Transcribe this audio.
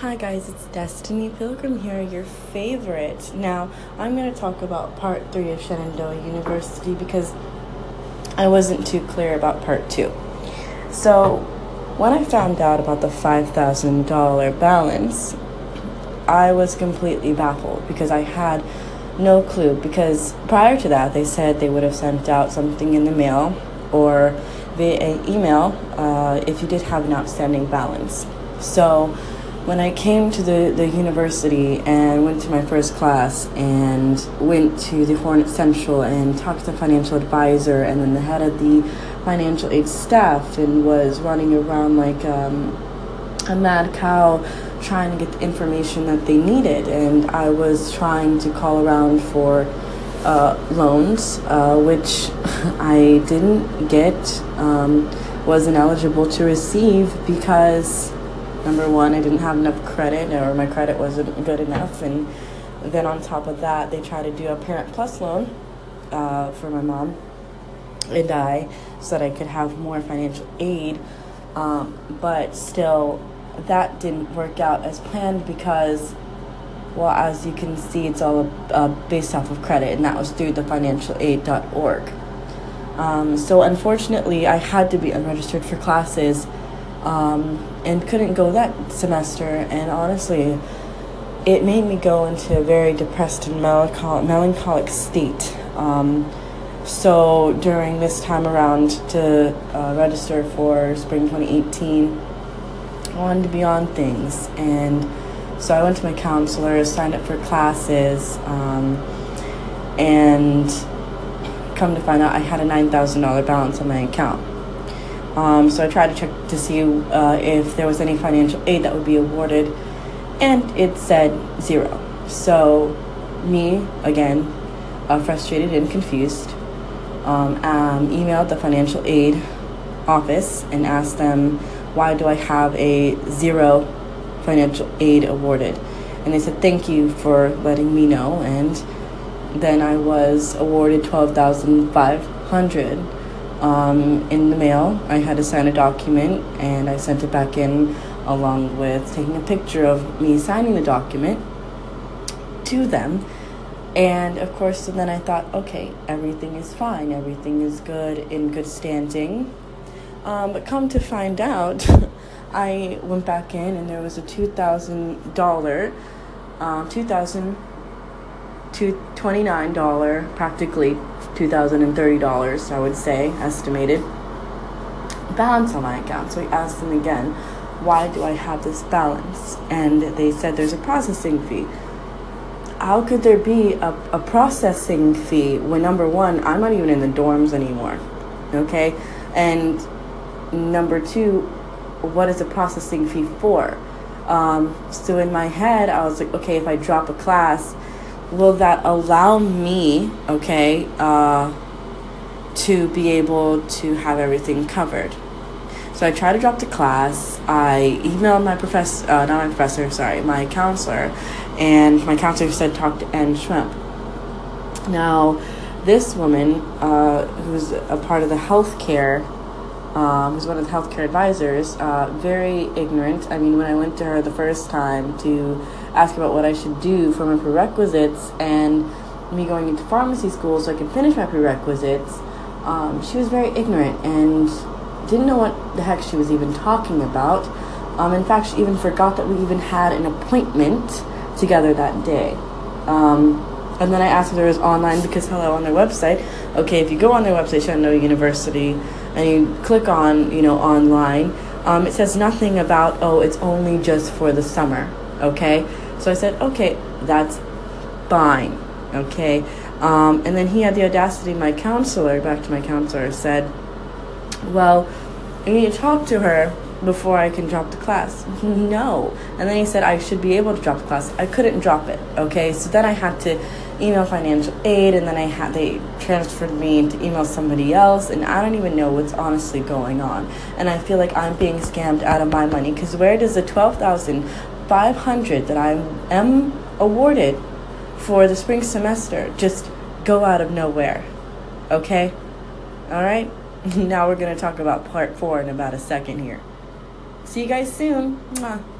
Hi guys, it's Destiny Pilgrim here, your favorite. Now, I'm going to talk about part 3 of Shenandoah University because I wasn't too clear about part 2. So, when I found out about the $5,000 balance, I was completely baffled because I had no clue. Because prior to that, they said they would have sent out something in the mail or via email uh, if you did have an outstanding balance. So, when I came to the, the university and went to my first class and went to the Hornet Central and talked to the financial advisor and then the head of the financial aid staff and was running around like um, a mad cow trying to get the information that they needed. And I was trying to call around for uh, loans, uh, which I didn't get, um, wasn't eligible to receive because number one, I didn't have enough credit or my credit wasn't good enough. And then on top of that, they tried to do a Parent Plus loan uh, for my mom and I so that I could have more financial aid. Um, but still, that didn't work out as planned because, well, as you can see, it's all uh, based off of credit, and that was through the financialaid.org. Um, so, unfortunately, I had to be unregistered for classes um, and couldn't go that semester. And honestly, it made me go into a very depressed and melancholic, melancholic state. Um, so during this time around to uh, register for spring 2018, I wanted to be on things. And so I went to my counselor, signed up for classes, um, and come to find out I had a $9,000 balance on my account. Um, so I tried to check to see uh, if there was any financial aid that would be awarded, and it said zero. So, me, again, uh, frustrated and confused, um, um, emailed the financial aid office and asked them, why do I have a zero financial aid awarded? And they said, thank you for letting me know. And then I was awarded 12500 um, in the mail. I had to sign a document and I sent it back in along with taking a picture of me signing the document to them. And of course, and then I thought, okay, everything is fine, everything is good, in good standing. Um, but come to find out, I went back in and there was a $2,000, um, 2000 to $29, practically $2,030, I would say, estimated balance on my account. So we asked them again, why do I have this balance? And they said there's a processing fee. How could there be a, a processing fee when number one, I'm not even in the dorms anymore? Okay? And number two, what is a processing fee for? Um, so in my head, I was like, okay, if I drop a class, will that allow me, okay, uh, to be able to have everything covered? So I tried to drop the class. I emailed my professor, uh, not my professor, sorry, my counselor, and my counselor said talk to Ann Schwemp. Now, this woman, uh, who's a part of the healthcare, um, who's one of the healthcare advisors, uh, very ignorant. I mean, when I went to her the first time to ask about what I should do for my prerequisites and me going into pharmacy school so I could finish my prerequisites, um, she was very ignorant and didn't know what the heck she was even talking about. Um, in fact, she even forgot that we even had an appointment together that day. Um, and then I asked if there was online because hello on their website. Okay, if you go on their website, Shenandoah University, and you click on you know online, um, it says nothing about oh it's only just for the summer. Okay, so I said okay that's fine. Okay, um, and then he had the audacity. My counselor, back to my counselor, said, well, I need to talk to her before I can drop the class. No. And then he said I should be able to drop the class. I couldn't drop it. Okay. So then I had to email financial aid and then I had they transferred me to email somebody else and I don't even know what's honestly going on. And I feel like I'm being scammed out of my money because where does the 12,500 that I am awarded for the spring semester just go out of nowhere? Okay? All right? now we're going to talk about part 4 in about a second here. See you guys soon. Mwah.